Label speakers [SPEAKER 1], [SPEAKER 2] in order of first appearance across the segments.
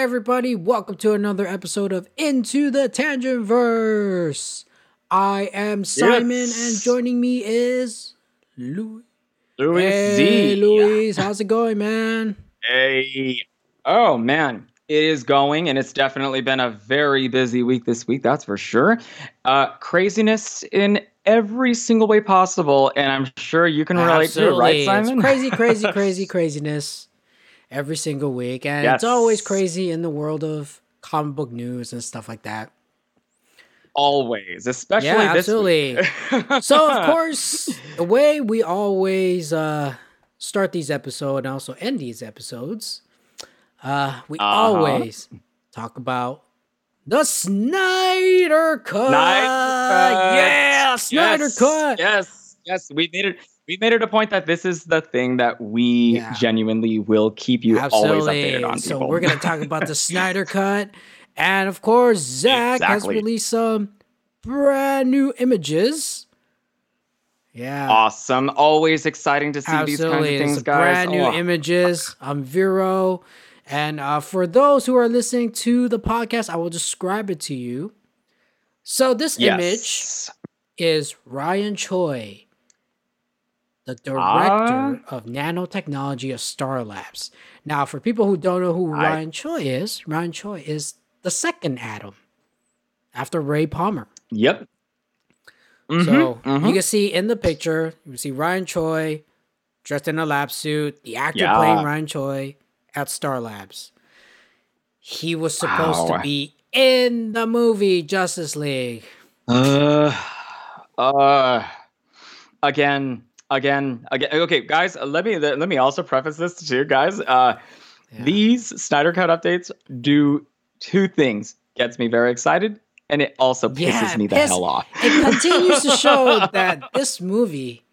[SPEAKER 1] Hi, everybody. Welcome to another episode of Into the Tangent Verse. I am Simon,
[SPEAKER 2] Yes.
[SPEAKER 1] and joining me is Louis.
[SPEAKER 2] Louis
[SPEAKER 1] Hey,
[SPEAKER 2] Z.
[SPEAKER 1] Louis. How's it going, man?
[SPEAKER 2] Hey. Oh man, it is going, and it's definitely been a very busy week this week. That's for sure. Uh, craziness in every single way possible, and I'm sure you can relate to it, right, Simon?
[SPEAKER 1] It's crazy, crazy, crazy, craziness every single week. And it's always crazy in the world of comic book news and stuff like that.
[SPEAKER 2] Always, especially
[SPEAKER 1] Yeah,
[SPEAKER 2] this
[SPEAKER 1] absolutely.
[SPEAKER 2] week.
[SPEAKER 1] so of course the way we always uh start these episodes and also end these episodes uh we
[SPEAKER 2] Uh-huh.
[SPEAKER 1] always talk about the snyder cut
[SPEAKER 2] Snyder Cut.
[SPEAKER 1] yeah snyder
[SPEAKER 2] yes,
[SPEAKER 1] cut
[SPEAKER 2] Yes, yes, we made it. We made it a point that this is the thing that we
[SPEAKER 1] Yeah.
[SPEAKER 2] genuinely will keep you always updated on.
[SPEAKER 1] so
[SPEAKER 2] people.
[SPEAKER 1] we're gonna talk about the snyder cut and of course zack has released some brand new images yeah
[SPEAKER 2] awesome. Always exciting to see these kinds of things,
[SPEAKER 1] it's
[SPEAKER 2] guys.
[SPEAKER 1] brand new
[SPEAKER 2] Oh.
[SPEAKER 1] images on Vero, and uh, for those who are listening to the podcast, I will describe it to you. So this image is Ryan Choi, the director
[SPEAKER 2] Ah.
[SPEAKER 1] of nanotechnology of Star Labs. Now, for people who don't know who
[SPEAKER 2] I-
[SPEAKER 1] Ryan Choi is, Ryan Choi is the second Atom after Ray Palmer.
[SPEAKER 2] Yep.
[SPEAKER 1] So
[SPEAKER 2] Mhm, mhm.
[SPEAKER 1] you can see in the picture, you can see Ryan Choi dressed in a lab suit, the actor
[SPEAKER 2] Yeah.
[SPEAKER 1] playing Ryan Choi at Star Labs. He was supposed
[SPEAKER 2] Wow.
[SPEAKER 1] to be in the movie Justice League.
[SPEAKER 2] Uh, uh, again, again, again. Okay, guys, uh, let me let me also preface this too, guys. Uh,
[SPEAKER 1] Yeah.
[SPEAKER 2] these Snyder Cut updates do two things: gets me very excited, and it also pisses
[SPEAKER 1] Yeah,
[SPEAKER 2] me the
[SPEAKER 1] piss-
[SPEAKER 2] hell off.
[SPEAKER 1] It continues to show that this movie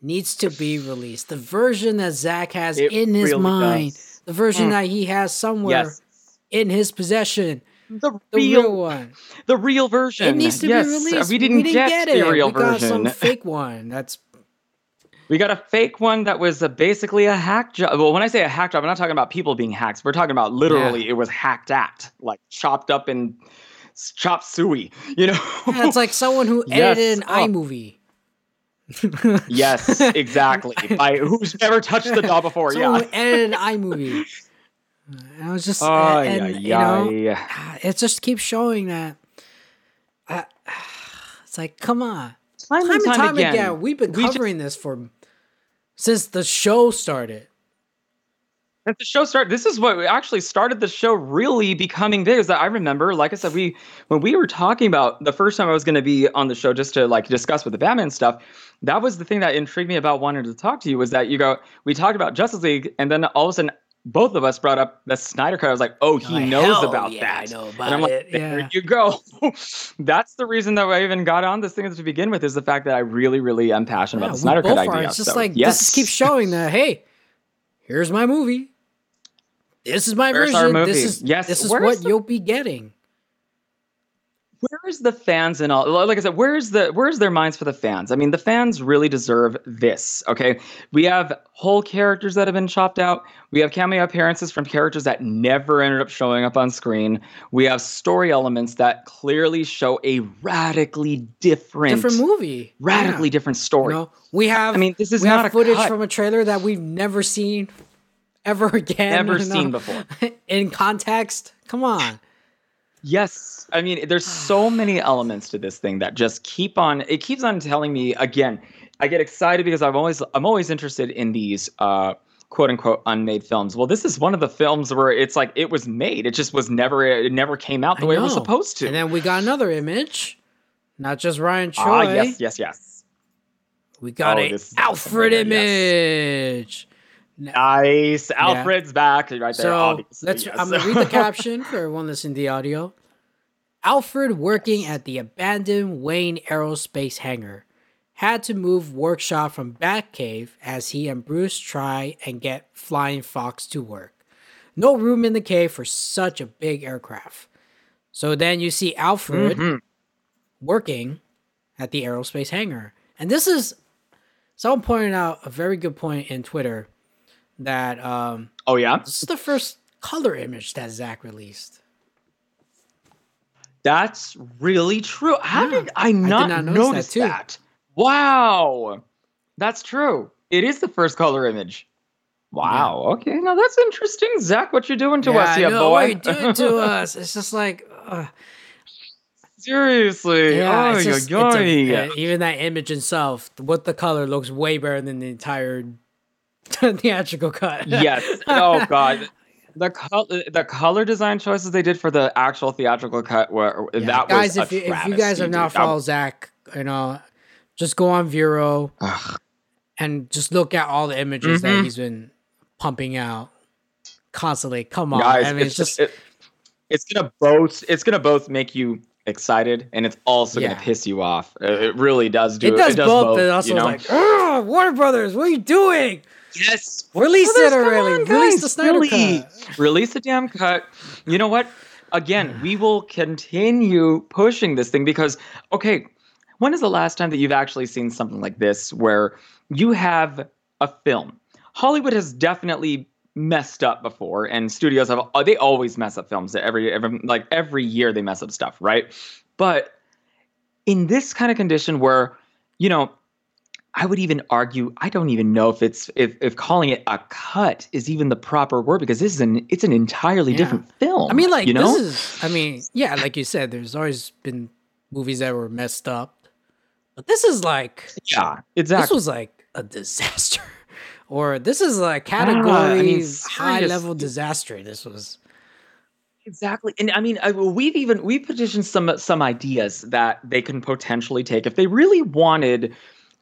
[SPEAKER 1] needs to be released. The version that Zack has
[SPEAKER 2] It
[SPEAKER 1] in his
[SPEAKER 2] really
[SPEAKER 1] mind,
[SPEAKER 2] does.
[SPEAKER 1] the version
[SPEAKER 2] Mm.
[SPEAKER 1] that he has somewhere
[SPEAKER 2] Yes,
[SPEAKER 1] in his possession,
[SPEAKER 2] the
[SPEAKER 1] the
[SPEAKER 2] real,
[SPEAKER 1] real one.
[SPEAKER 2] the real version.
[SPEAKER 1] It needs to
[SPEAKER 2] yes,
[SPEAKER 1] be released.
[SPEAKER 2] We didn't, get,
[SPEAKER 1] it.
[SPEAKER 2] the real
[SPEAKER 1] we got
[SPEAKER 2] version.
[SPEAKER 1] some fake one. That's
[SPEAKER 2] We got a fake one that was uh basically a hack job. Well, when I say a hack job, I'm not talking about people being hacks. We're talking about literally it was hacked at, like chopped up and s- chop suey. You know?
[SPEAKER 1] Yeah, it's like someone who
[SPEAKER 2] Yes,
[SPEAKER 1] edited an
[SPEAKER 2] oh.
[SPEAKER 1] iMovie.
[SPEAKER 2] yes, exactly. By who's never touched the doll before?
[SPEAKER 1] Someone
[SPEAKER 2] yeah.
[SPEAKER 1] who edited an iMovie. And I was just,
[SPEAKER 2] Oh
[SPEAKER 1] and,
[SPEAKER 2] yeah,
[SPEAKER 1] you know,
[SPEAKER 2] yeah.
[SPEAKER 1] it just keeps showing that. Uh, it's like, come on.
[SPEAKER 2] Time,
[SPEAKER 1] Time and time again, we've been
[SPEAKER 2] we just-
[SPEAKER 1] covering this for since the show started.
[SPEAKER 2] At the show started, this is what actually started the show really becoming big. Is that I remember, like I said, we when we were talking about the first time I was going to be on the show just to like discuss with the Batman stuff. That was the thing that intrigued me about wanting to talk to you was that you go, we talked about Justice League, and then all of a sudden, both of us brought up the Snyder Cut. I was like, oh, he knows about
[SPEAKER 1] yeah,
[SPEAKER 2] that.
[SPEAKER 1] I know
[SPEAKER 2] and I'm like,
[SPEAKER 1] it.
[SPEAKER 2] there
[SPEAKER 1] Yeah.
[SPEAKER 2] you go. That's the reason that I even got on this thing to begin with is the fact that I really, really am passionate
[SPEAKER 1] Yeah,
[SPEAKER 2] about the Snyder Cut
[SPEAKER 1] are.
[SPEAKER 2] idea.
[SPEAKER 1] It's just
[SPEAKER 2] So,
[SPEAKER 1] like
[SPEAKER 2] yes.
[SPEAKER 1] this keeps showing that hey, here's my movie. This is my
[SPEAKER 2] Where's
[SPEAKER 1] version. This is
[SPEAKER 2] Yes,
[SPEAKER 1] This is
[SPEAKER 2] where's
[SPEAKER 1] what
[SPEAKER 2] the-
[SPEAKER 1] you'll be getting.
[SPEAKER 2] Where is the fans and all like i said where's the where's their minds for the fans i mean the fans really deserve this okay we have whole characters that have been chopped out we have cameo appearances from characters that never ended up showing up on screen we have story elements that clearly show a radically different
[SPEAKER 1] Different movie.
[SPEAKER 2] radically
[SPEAKER 1] Yeah.
[SPEAKER 2] different story
[SPEAKER 1] You know, we have.
[SPEAKER 2] I mean, this is
[SPEAKER 1] we
[SPEAKER 2] not
[SPEAKER 1] footage
[SPEAKER 2] cut.
[SPEAKER 1] from a trailer that we've never seen ever again.
[SPEAKER 2] Never
[SPEAKER 1] you know,
[SPEAKER 2] seen before.
[SPEAKER 1] In context, come on.
[SPEAKER 2] Yes. I mean, there's so many elements to this thing that just keep on it keeps on telling me again. I get excited because I'm always I'm always interested in these uh quote unquote unmade films. Well, this is one of the films where it's like it was made. It just was never it never came out the
[SPEAKER 1] I
[SPEAKER 2] way it was supposed to.
[SPEAKER 1] And then we got another image, not just Ryan Choi.
[SPEAKER 2] ah, yes, yes, yes.
[SPEAKER 1] We got
[SPEAKER 2] Oh,
[SPEAKER 1] a Alfred
[SPEAKER 2] familiar,
[SPEAKER 1] image.
[SPEAKER 2] Nice. Alfred's back right there.
[SPEAKER 1] So let's.
[SPEAKER 2] yes.
[SPEAKER 1] I'm gonna read the caption for everyone listening to the audio. Alfred, working at the abandoned Wayne Aerospace hangar, had to move workshop from Batcave as he and Bruce try and get Flying Fox to work. No room in the cave for such a big aircraft. So then you see Alfred
[SPEAKER 2] Mhm.
[SPEAKER 1] working at the aerospace hangar. And this is someone pointed out a very good point in Twitter that um,
[SPEAKER 2] Oh yeah.
[SPEAKER 1] this is the first color image that zack released.
[SPEAKER 2] That's really true. How
[SPEAKER 1] Yeah,
[SPEAKER 2] did I not,
[SPEAKER 1] not notice that
[SPEAKER 2] notice
[SPEAKER 1] too.
[SPEAKER 2] that? Wow. That's true. It is the first color image. Wow. Okay. Now that's interesting. Zack, what you're doing to
[SPEAKER 1] yeah,
[SPEAKER 2] us
[SPEAKER 1] yeah
[SPEAKER 2] boy?
[SPEAKER 1] what you doing to us. It's just like, uh,
[SPEAKER 2] Seriously.
[SPEAKER 1] yeah,
[SPEAKER 2] oh,
[SPEAKER 1] just, a- even that image itself, what the color looks way better than the entire theatrical cut.
[SPEAKER 2] yes. Oh God. The color, the color design choices they did for the actual theatrical cut were
[SPEAKER 1] Yeah,
[SPEAKER 2] that
[SPEAKER 1] guys,
[SPEAKER 2] was
[SPEAKER 1] if you, if you guys have not.
[SPEAKER 2] That
[SPEAKER 1] followed Zack, you know, just go on Vero
[SPEAKER 2] Ugh.
[SPEAKER 1] and just look at all the images that
[SPEAKER 2] Mhm.
[SPEAKER 1] he's been pumping out constantly. Come on,
[SPEAKER 2] guys,
[SPEAKER 1] I mean,
[SPEAKER 2] it's just it, it's gonna both it's gonna both make you excited and it's also
[SPEAKER 1] Yeah.
[SPEAKER 2] gonna piss you off. Uh, It really does do
[SPEAKER 1] it does, both,
[SPEAKER 2] both,
[SPEAKER 1] but also
[SPEAKER 2] you know?
[SPEAKER 1] like, "Ugh, Warner Brothers, what are you doing?
[SPEAKER 2] Yes,
[SPEAKER 1] Release
[SPEAKER 2] Brothers,
[SPEAKER 1] it
[SPEAKER 2] come
[SPEAKER 1] already.
[SPEAKER 2] on,
[SPEAKER 1] Release the Snyder
[SPEAKER 2] really.
[SPEAKER 1] cut.
[SPEAKER 2] Release the damn cut. You know what? Again, we will continue pushing this thing because okay, when is the last time that you've actually seen something like this where you have a film? Hollywood has definitely messed up before and studios have they always mess up films every, every like every year they mess up stuff right but in this kind of condition where you know i would even argue i don't even know if it's if, if calling it a cut is even the proper word because this is an it's an entirely
[SPEAKER 1] Yeah.
[SPEAKER 2] different film
[SPEAKER 1] I mean, like
[SPEAKER 2] you know
[SPEAKER 1] this is. I mean, yeah, like you said, there's always been movies that were messed up, but this is like
[SPEAKER 2] yeah exactly
[SPEAKER 1] this was like a disaster, or this is like
[SPEAKER 2] I
[SPEAKER 1] category
[SPEAKER 2] mean,
[SPEAKER 1] high level disaster. This was.
[SPEAKER 2] Exactly, and I mean, I, we've even we petitioned some some ideas that they can potentially take if they really wanted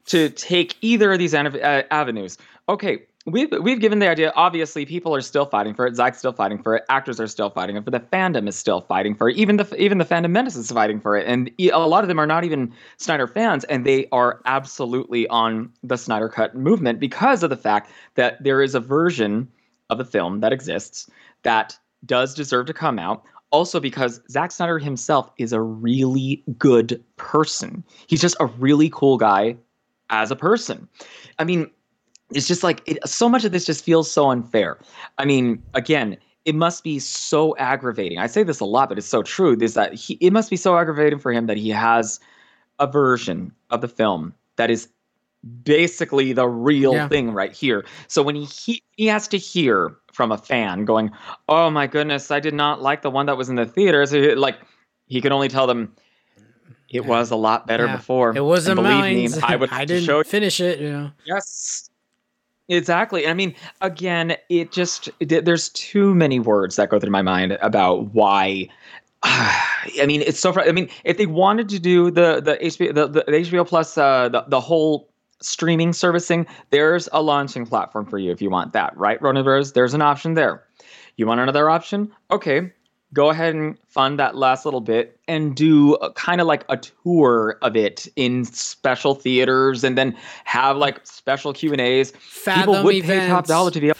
[SPEAKER 2] to take either of these av- uh, avenues. Okay, we've we've given the idea. Obviously, people are still fighting for it. Zack's still fighting for it. Actors are still fighting for it. The fandom is still fighting for it. Even the even the fandom menace is fighting for it. And a lot of them are not even Snyder fans, and they are absolutely on the Snyder Cut movement because of the fact that there is a version of the film that exists that does deserve to come out. Also, because Zack Snyder himself is a really good person. He's just a really cool guy as a person. I mean, it's just like it, so much of this just feels so unfair. I mean, again, it must be so aggravating. I say this a lot, but it's so true. Is that he? It must be so aggravating for him that he has a version of the film that is basically the real
[SPEAKER 1] Yeah.
[SPEAKER 2] thing right here. So when he, he he has to hear from a fan going, "Oh my goodness, I did not like the one that was in the theaters," so like he can only tell them. It
[SPEAKER 1] Yeah.
[SPEAKER 2] was a lot better
[SPEAKER 1] Yeah.
[SPEAKER 2] before.
[SPEAKER 1] It wasn't mine.
[SPEAKER 2] I would
[SPEAKER 1] I didn't
[SPEAKER 2] show
[SPEAKER 1] finish it. You know.
[SPEAKER 2] Yes. Exactly. I mean, again, it just th- there's too many words that go through my mind about why. I mean, it's so. fr- I mean, if they wanted to do the the HBO the, the HBO Plus uh, the the whole streaming servicing, there's a launching platform for you if you want that, right, Warner Bros? There's an option there. You want another option? Okay, go ahead and fund that last little bit and do kind of like a tour of it in special theaters and then have like special q and a's people
[SPEAKER 1] Fathom
[SPEAKER 2] would
[SPEAKER 1] events.
[SPEAKER 2] pay top dollar to be able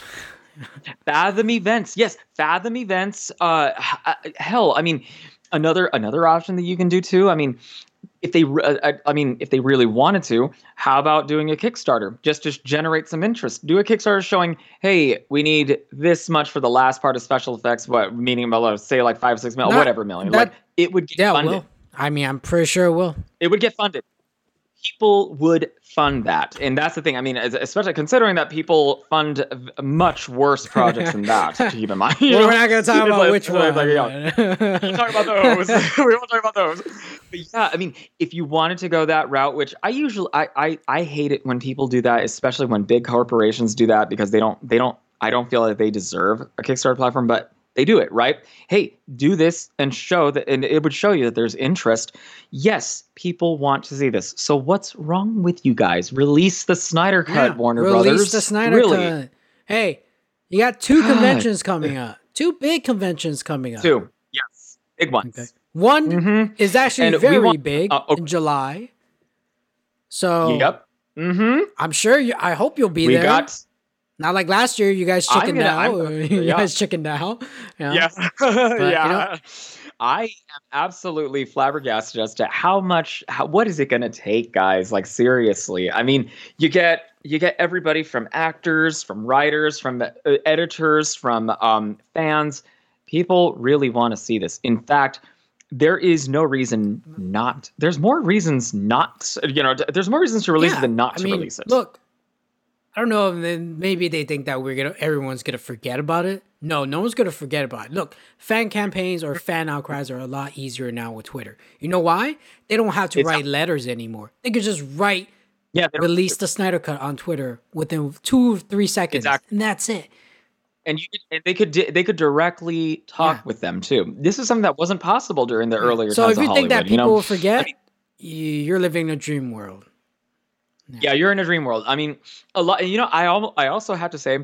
[SPEAKER 2] fathom events yes fathom events uh uh, hell i mean another another option that you can do too i mean if they uh, I- i mean if they really wanted to how about doing a kickstarter just to generate some interest do a kickstarter showing hey we need this much for the last part of special effects what meaning about say like five six million whatever million
[SPEAKER 1] that-
[SPEAKER 2] like it would get
[SPEAKER 1] Yeah,
[SPEAKER 2] funded
[SPEAKER 1] will. I mean, I'm pretty sure it will.
[SPEAKER 2] it would get funded. People would fund that, and that's the thing. I mean, especially considering that people fund much worse projects than that. To keep in mind,
[SPEAKER 1] Well, we're not going to talk about
[SPEAKER 2] like-
[SPEAKER 1] which one.
[SPEAKER 2] like, yeah. We'll talk about those. we won't talk about those. But yeah, I mean, if you wanted to go that route, which I usually I, I I hate it when people do that, especially when big corporations do that because they don't they don't I don't feel like they deserve a Kickstarter platform, but they do it, right? Hey, do this and show that and it would show you that there's interest. Yes, people want to see this. So what's wrong with you guys? Release the Snyder Cut,
[SPEAKER 1] Yeah,
[SPEAKER 2] Warner
[SPEAKER 1] release
[SPEAKER 2] Brothers.
[SPEAKER 1] Release the Snyder
[SPEAKER 2] really?
[SPEAKER 1] Cut. Hey, you got two
[SPEAKER 2] God.
[SPEAKER 1] conventions coming up. Two big conventions coming up.
[SPEAKER 2] Two. Yes. Big ones.
[SPEAKER 1] Okay. One
[SPEAKER 2] Mm-hmm.
[SPEAKER 1] is actually
[SPEAKER 2] And
[SPEAKER 1] very
[SPEAKER 2] want-
[SPEAKER 1] big
[SPEAKER 2] uh, okay.
[SPEAKER 1] in July. So
[SPEAKER 2] Yep. Mm-hmm.
[SPEAKER 1] I'm sure you. I hope you'll be
[SPEAKER 2] We
[SPEAKER 1] there.
[SPEAKER 2] got
[SPEAKER 1] Not like last year. You guys chickened
[SPEAKER 2] gonna-
[SPEAKER 1] out.
[SPEAKER 2] Gonna-
[SPEAKER 1] you guys chickened out. you know?
[SPEAKER 2] Yeah.
[SPEAKER 1] you
[SPEAKER 2] yeah. I am absolutely flabbergasted as to how much how, what is it going to take guys like seriously i mean you get you get everybody from actors from writers from uh, editors from um, fans people really want to see this in fact there is no reason not there's more reasons not you know there's more reasons to release
[SPEAKER 1] Yeah,
[SPEAKER 2] it than not
[SPEAKER 1] I
[SPEAKER 2] to
[SPEAKER 1] mean,
[SPEAKER 2] release it
[SPEAKER 1] Look, I don't know. Then maybe they think that we're gonna, everyone's gonna forget about it. No, no one's gonna forget about it. Look, fan campaigns or fan outcries are a lot easier now with Twitter. You know why? They don't have to
[SPEAKER 2] It's-
[SPEAKER 1] write letters anymore. They could just write,
[SPEAKER 2] yeah
[SPEAKER 1] release the Snyder Cut on Twitter within two, or three seconds,
[SPEAKER 2] Exactly.
[SPEAKER 1] and that's it.
[SPEAKER 2] and you could, and they could di- they could directly talk
[SPEAKER 1] Yeah.
[SPEAKER 2] with them too this is something that wasn't possible during the earlier
[SPEAKER 1] So
[SPEAKER 2] times
[SPEAKER 1] if you think that people
[SPEAKER 2] you know?
[SPEAKER 1] will forget,
[SPEAKER 2] I mean-
[SPEAKER 1] you- you're living in a dream world.
[SPEAKER 2] Yeah, you're in a dream world. I mean, a lot. You know, I al- I also have to say,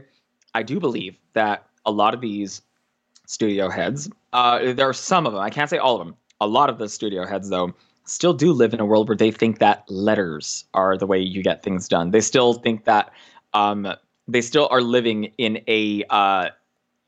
[SPEAKER 2] I do believe that a lot of these studio heads, uh, there are some of them. I can't say all of them. A lot of the studio heads, though, still do live in a world where they think that letters are the way you get things done. They still think that um, they still are living in a uh,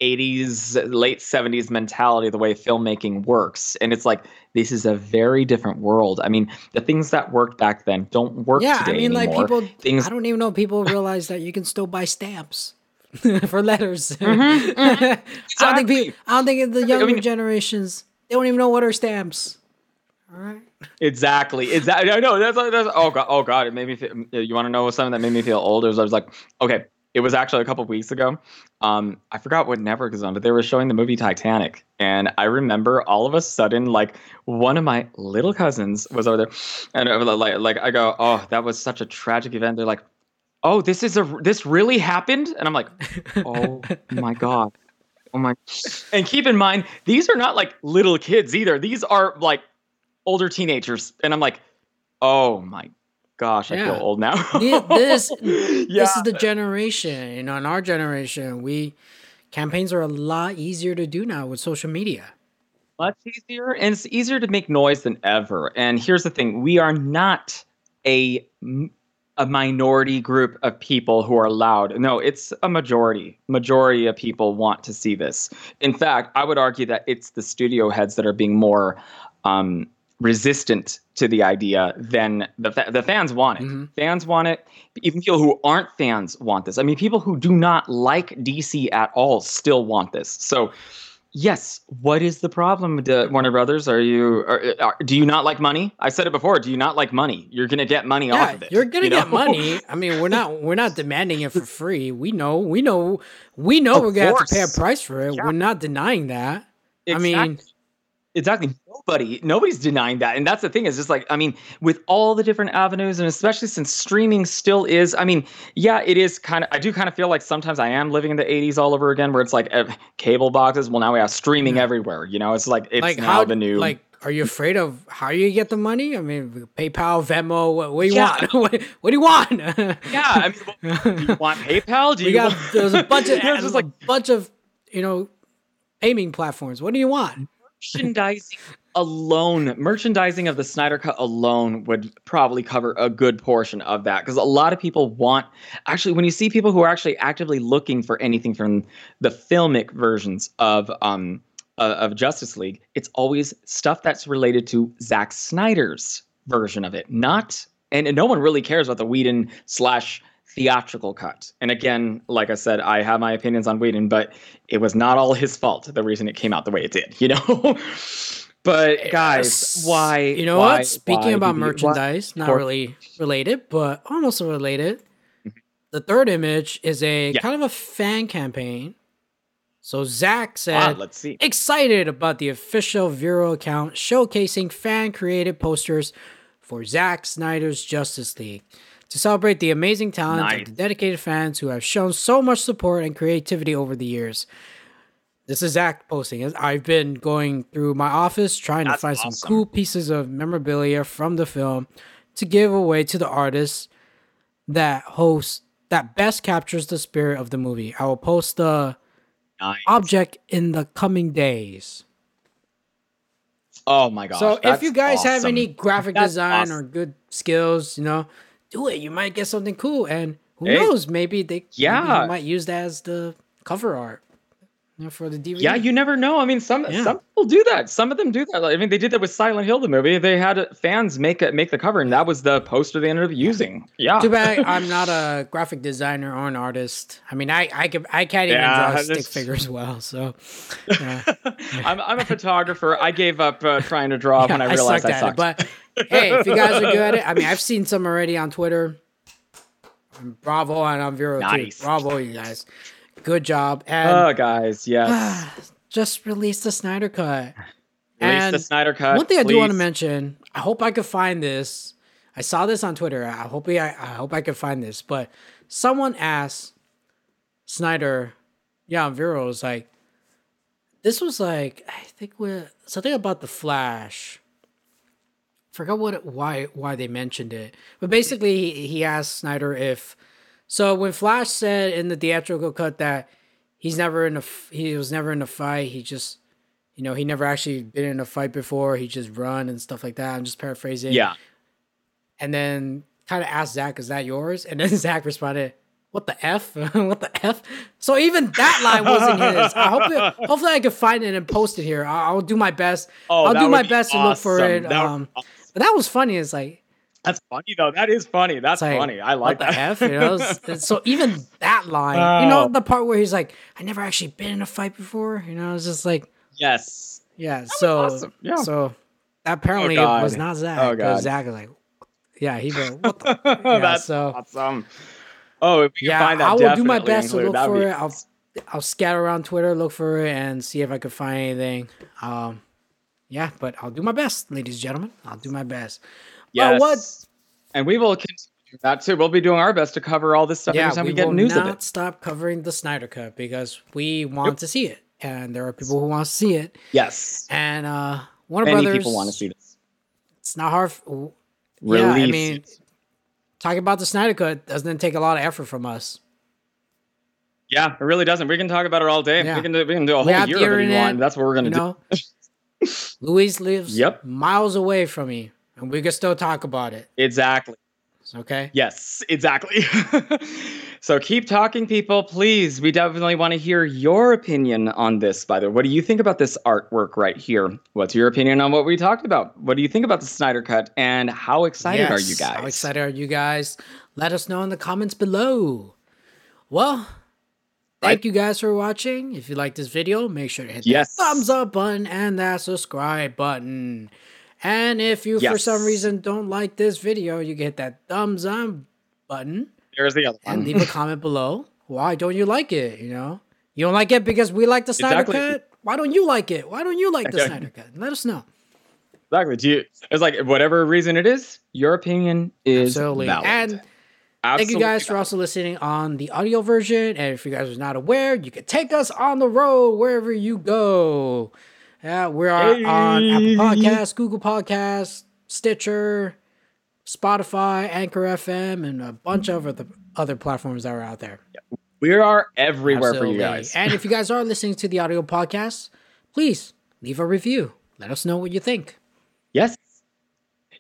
[SPEAKER 2] 80s, late 70s mentality, the way filmmaking works. And it's like, this is a very different world. I mean, the things that worked back then don't work
[SPEAKER 1] Yeah,
[SPEAKER 2] today
[SPEAKER 1] I mean, like people.
[SPEAKER 2] things
[SPEAKER 1] I don't even know if people realize that you can still buy stamps for letters.
[SPEAKER 2] mhm.
[SPEAKER 1] I don't think people, I don't think the younger
[SPEAKER 2] mean-
[SPEAKER 1] generations they don't even know what are stamps. All right.
[SPEAKER 2] Exactly. Exactly. I know. That's, that's oh god. Oh god. It made me feel. You want to know something that made me feel old? It was I was like, okay. It was actually a couple weeks ago. Um, I forgot what network was on, but they were showing the movie Titanic, and I remember all of a sudden, like one of my little cousins was over there, and was like, like I go, oh, that was such a tragic event. They're like, oh, this is a this really happened, and I'm like, oh my god. Oh my. And keep in mind, these are not like little kids either. These are like older teenagers. And I'm like, oh my gosh, I feel old now.
[SPEAKER 1] This
[SPEAKER 2] yeah.
[SPEAKER 1] this is the generation. You know, in our generation, we campaigns are a lot easier to do now with social media.
[SPEAKER 2] much easier and it's easier to make noise than ever and here's the thing we are not a a minority group of people who are loud no it's a majority majority of people want to see this in fact i would argue that it's the studio heads that are being more um, resistant to the idea than the fa- the fans want it
[SPEAKER 1] Mhm.
[SPEAKER 2] fans want it even people who aren't fans want this i mean people who do not like dc at all still want this so Yes. What is the problem, Warner Brothers? Are you? Are, are, do you not like money? I said it before. Do you not like money? You're gonna get money off of it.
[SPEAKER 1] you're gonna
[SPEAKER 2] you
[SPEAKER 1] get money. I mean, we're not we're not demanding it for free. We know, we know, we know
[SPEAKER 2] Of
[SPEAKER 1] we're gonna have to pay a price for it.
[SPEAKER 2] Yeah.
[SPEAKER 1] We're not denying that. I mean,
[SPEAKER 2] Exactly. Nobody, nobody's denying that, and that's the thing. Is just like I mean, with all the different avenues, and especially since streaming still is. I mean, yeah, it is kind of. I do kind of feel like sometimes I am living in the '80s all over again, where it's like uh, cable boxes. Well, now we have streaming
[SPEAKER 1] Yeah.
[SPEAKER 2] everywhere. You know, it's like it's
[SPEAKER 1] like
[SPEAKER 2] now
[SPEAKER 1] how
[SPEAKER 2] the new.
[SPEAKER 1] like are you afraid of how you get the money? I mean, PayPal, Venmo. What, what do you
[SPEAKER 2] Yeah.
[SPEAKER 1] want? what, what do you want?
[SPEAKER 2] yeah, I mean, well, do you want PayPal? Do
[SPEAKER 1] we
[SPEAKER 2] you
[SPEAKER 1] got
[SPEAKER 2] want-
[SPEAKER 1] there's a bunch of
[SPEAKER 2] there's just like
[SPEAKER 1] a bunch of you know aiming platforms. What do you want?
[SPEAKER 2] Merchandising alone, merchandising of the Snyder Cut alone would probably cover a good portion of that because a lot of people want. Actually, when you see people who are actually actively looking for anything from the filmic versions of um uh, of Justice League, it's always stuff that's related to Zack Snyder's version of it, not and, and no one really cares about the Whedon slash theatrical cut. And again, like I said, I have my opinions on Whedon, but it was not all his fault. The reason it came out the way it did, you know. but guys, why?
[SPEAKER 1] You know
[SPEAKER 2] why-
[SPEAKER 1] what? Speaking
[SPEAKER 2] why
[SPEAKER 1] about
[SPEAKER 2] do we- why-
[SPEAKER 1] merchandise, not
[SPEAKER 2] Or-
[SPEAKER 1] really related, but almost related. The third image is a
[SPEAKER 2] Yeah.
[SPEAKER 1] kind of a fan campaign. So Zack
[SPEAKER 2] Ah,
[SPEAKER 1] said,
[SPEAKER 2] let's see.
[SPEAKER 1] excited about the official Vero account showcasing fan created posters for Zack Snyder's Justice League to celebrate the amazing talent
[SPEAKER 2] Nice.
[SPEAKER 1] of the dedicated fans who have shown so much support and creativity over the years. This is Zack posting. I've been going through my office trying
[SPEAKER 2] That's
[SPEAKER 1] to find some cool pieces of memorabilia from the film to give away to the artists that host that best captures the spirit of the movie. I will post the
[SPEAKER 2] Nice.
[SPEAKER 1] object in the coming days.
[SPEAKER 2] Oh my gosh.
[SPEAKER 1] so if you guys have any graphic
[SPEAKER 2] That's
[SPEAKER 1] design
[SPEAKER 2] awesome.
[SPEAKER 1] or good skills, you know, do it. You might get something cool, and who
[SPEAKER 2] Hey.
[SPEAKER 1] knows? Maybe they
[SPEAKER 2] Yeah.
[SPEAKER 1] you might use that as the cover art. you know, for the DVD.
[SPEAKER 2] Yeah, you never know. I mean, some
[SPEAKER 1] Yeah.
[SPEAKER 2] some people do that. Some of them do that. I mean, they did that with Silent Hill, the movie. They had fans make it make the cover, and that was the poster they ended up using. Yeah.
[SPEAKER 1] Too bad I'm not a graphic designer or an artist. I mean, I I can I can't even
[SPEAKER 2] Yeah,
[SPEAKER 1] draw a stick
[SPEAKER 2] this-
[SPEAKER 1] figures well. So yeah.
[SPEAKER 2] I'm I'm a photographer. I gave up uh, trying to draw when I realized
[SPEAKER 1] sucked
[SPEAKER 2] I, sucked.
[SPEAKER 1] it. But hey, if you guys are good at it, I mean, I've seen some already on Twitter. Bravo and on Vero
[SPEAKER 2] Nice.
[SPEAKER 1] too. Bravo, you guys. Good job. And
[SPEAKER 2] oh, guys, yes.
[SPEAKER 1] just released the Snyder Cut.
[SPEAKER 2] Release
[SPEAKER 1] and
[SPEAKER 2] the Snyder cut.
[SPEAKER 1] One thing I do want to mention, I hope I could find this. I saw this on Twitter. I hope I, I hope I could find this. But someone asked Snyder, yeah, on Vero was like, this was like I think with something about the Flash. Forgot what why why they mentioned it, but basically he, asked Snyder if so when Flash said in the theatrical cut that he's never in a he was never in a fight. He just you know he never actually been in a fight before. He just run and stuff like that. I'm just paraphrasing.
[SPEAKER 2] Yeah.
[SPEAKER 1] And then kind of asked Zack, "Is that yours?" And then Zack responded, "What the f? what the f?" So even that line wasn't his. I hope it, hopefully I can find it and post it here. I'll, I'll do my best.
[SPEAKER 2] Oh,
[SPEAKER 1] I'll do my best to look for it.
[SPEAKER 2] That
[SPEAKER 1] Um,
[SPEAKER 2] awesome.
[SPEAKER 1] But that was funny. It's like
[SPEAKER 2] That's funny though. That is funny. That's
[SPEAKER 1] like,
[SPEAKER 2] funny. I like
[SPEAKER 1] what the
[SPEAKER 2] that.
[SPEAKER 1] f? You know. So even that line, you know,
[SPEAKER 2] Oh.
[SPEAKER 1] the part where he's like, "I never actually been in a fight before." You know, it's just like,
[SPEAKER 2] yes.
[SPEAKER 1] yeah. So
[SPEAKER 2] awesome. Yeah.
[SPEAKER 1] so that apparently
[SPEAKER 2] God.
[SPEAKER 1] was not Zack.
[SPEAKER 2] Oh, God.
[SPEAKER 1] Zack was like, yeah, he wrote, what the Yeah,
[SPEAKER 2] That's
[SPEAKER 1] so-
[SPEAKER 2] awesome. Oh, if we can
[SPEAKER 1] yeah,
[SPEAKER 2] find that,
[SPEAKER 1] I will do my best to look for
[SPEAKER 2] be
[SPEAKER 1] it. I'll I'll scatter around Twitter, look for it, and see if I could find anything. Um, yeah, but I'll do my best, ladies and gentlemen. I'll do my best.
[SPEAKER 2] Yes.
[SPEAKER 1] Well, what?
[SPEAKER 2] And we will continue that too. We'll be doing our best to cover all this stuff
[SPEAKER 1] yeah,
[SPEAKER 2] every time
[SPEAKER 1] we,
[SPEAKER 2] we, get
[SPEAKER 1] will
[SPEAKER 2] news
[SPEAKER 1] not
[SPEAKER 2] of it.
[SPEAKER 1] stop covering the Snyder Cut because we want to see it, and there are people who want to see it.
[SPEAKER 2] Yes.
[SPEAKER 1] And uh, Warner
[SPEAKER 2] Many
[SPEAKER 1] Brothers.
[SPEAKER 2] people want to see this.
[SPEAKER 1] It's not hard. f- Yeah, I mean, talking about the Snyder Cut doesn't take a lot of effort from us.
[SPEAKER 2] yeah, it really doesn't. We can talk about it all day.
[SPEAKER 1] Yeah.
[SPEAKER 2] We can do we can do a whole year of it if you want. That's what we're gonna
[SPEAKER 1] You
[SPEAKER 2] do.
[SPEAKER 1] Luis lives
[SPEAKER 2] Yep.
[SPEAKER 1] miles away from me, and we can still talk about it.
[SPEAKER 2] Exactly.
[SPEAKER 1] Okay.
[SPEAKER 2] Yes, exactly. so keep talking, people, please. We definitely want to hear your opinion on this, by the way. What do you think about this artwork right here? What's your opinion on what we talked about? What do you think about the Snyder Cut? And how excited are you
[SPEAKER 1] Yes,
[SPEAKER 2] guys?
[SPEAKER 1] How excited are you guys? Let us know in the comments below. Well, thank
[SPEAKER 2] Right.
[SPEAKER 1] you guys for watching. If you like this video, make sure to hit
[SPEAKER 2] Yes.
[SPEAKER 1] that thumbs up button and that subscribe button. And if you, for some reason, don't like this video, you get that thumbs up button
[SPEAKER 2] There's the other
[SPEAKER 1] and
[SPEAKER 2] one.
[SPEAKER 1] leave a comment below. Why don't you like it? You know, you don't like it because we like the Snyder
[SPEAKER 2] Exactly.
[SPEAKER 1] Cut. Why don't you like it? Why don't you like the
[SPEAKER 2] Okay.
[SPEAKER 1] Snyder Cut? Let us know.
[SPEAKER 2] exactly. Do you, it's like whatever reason it is, your opinion is
[SPEAKER 1] Absolutely.
[SPEAKER 2] valid.
[SPEAKER 1] And Thank you guys for also listening on the audio version. And if you guys are not aware, you can take us on the road wherever you go. Yeah, we are on Apple
[SPEAKER 2] Hey.
[SPEAKER 1] Podcasts, Google Podcasts, Stitcher, Spotify, Anchor FM, and a bunch of other other platforms that are out there.
[SPEAKER 2] We are everywhere for you guys.
[SPEAKER 1] And if you guys are listening to the audio podcast, please leave a review. Let us know what you think.
[SPEAKER 2] Yes.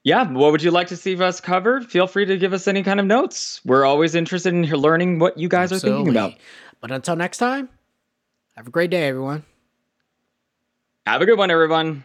[SPEAKER 2] Yeah. What would you like to see us cover? Feel free to give us any kind of notes. We're always interested in learning what you guys are thinking about.
[SPEAKER 1] But until next time, have a great day, everyone.
[SPEAKER 2] Have a good one, everyone.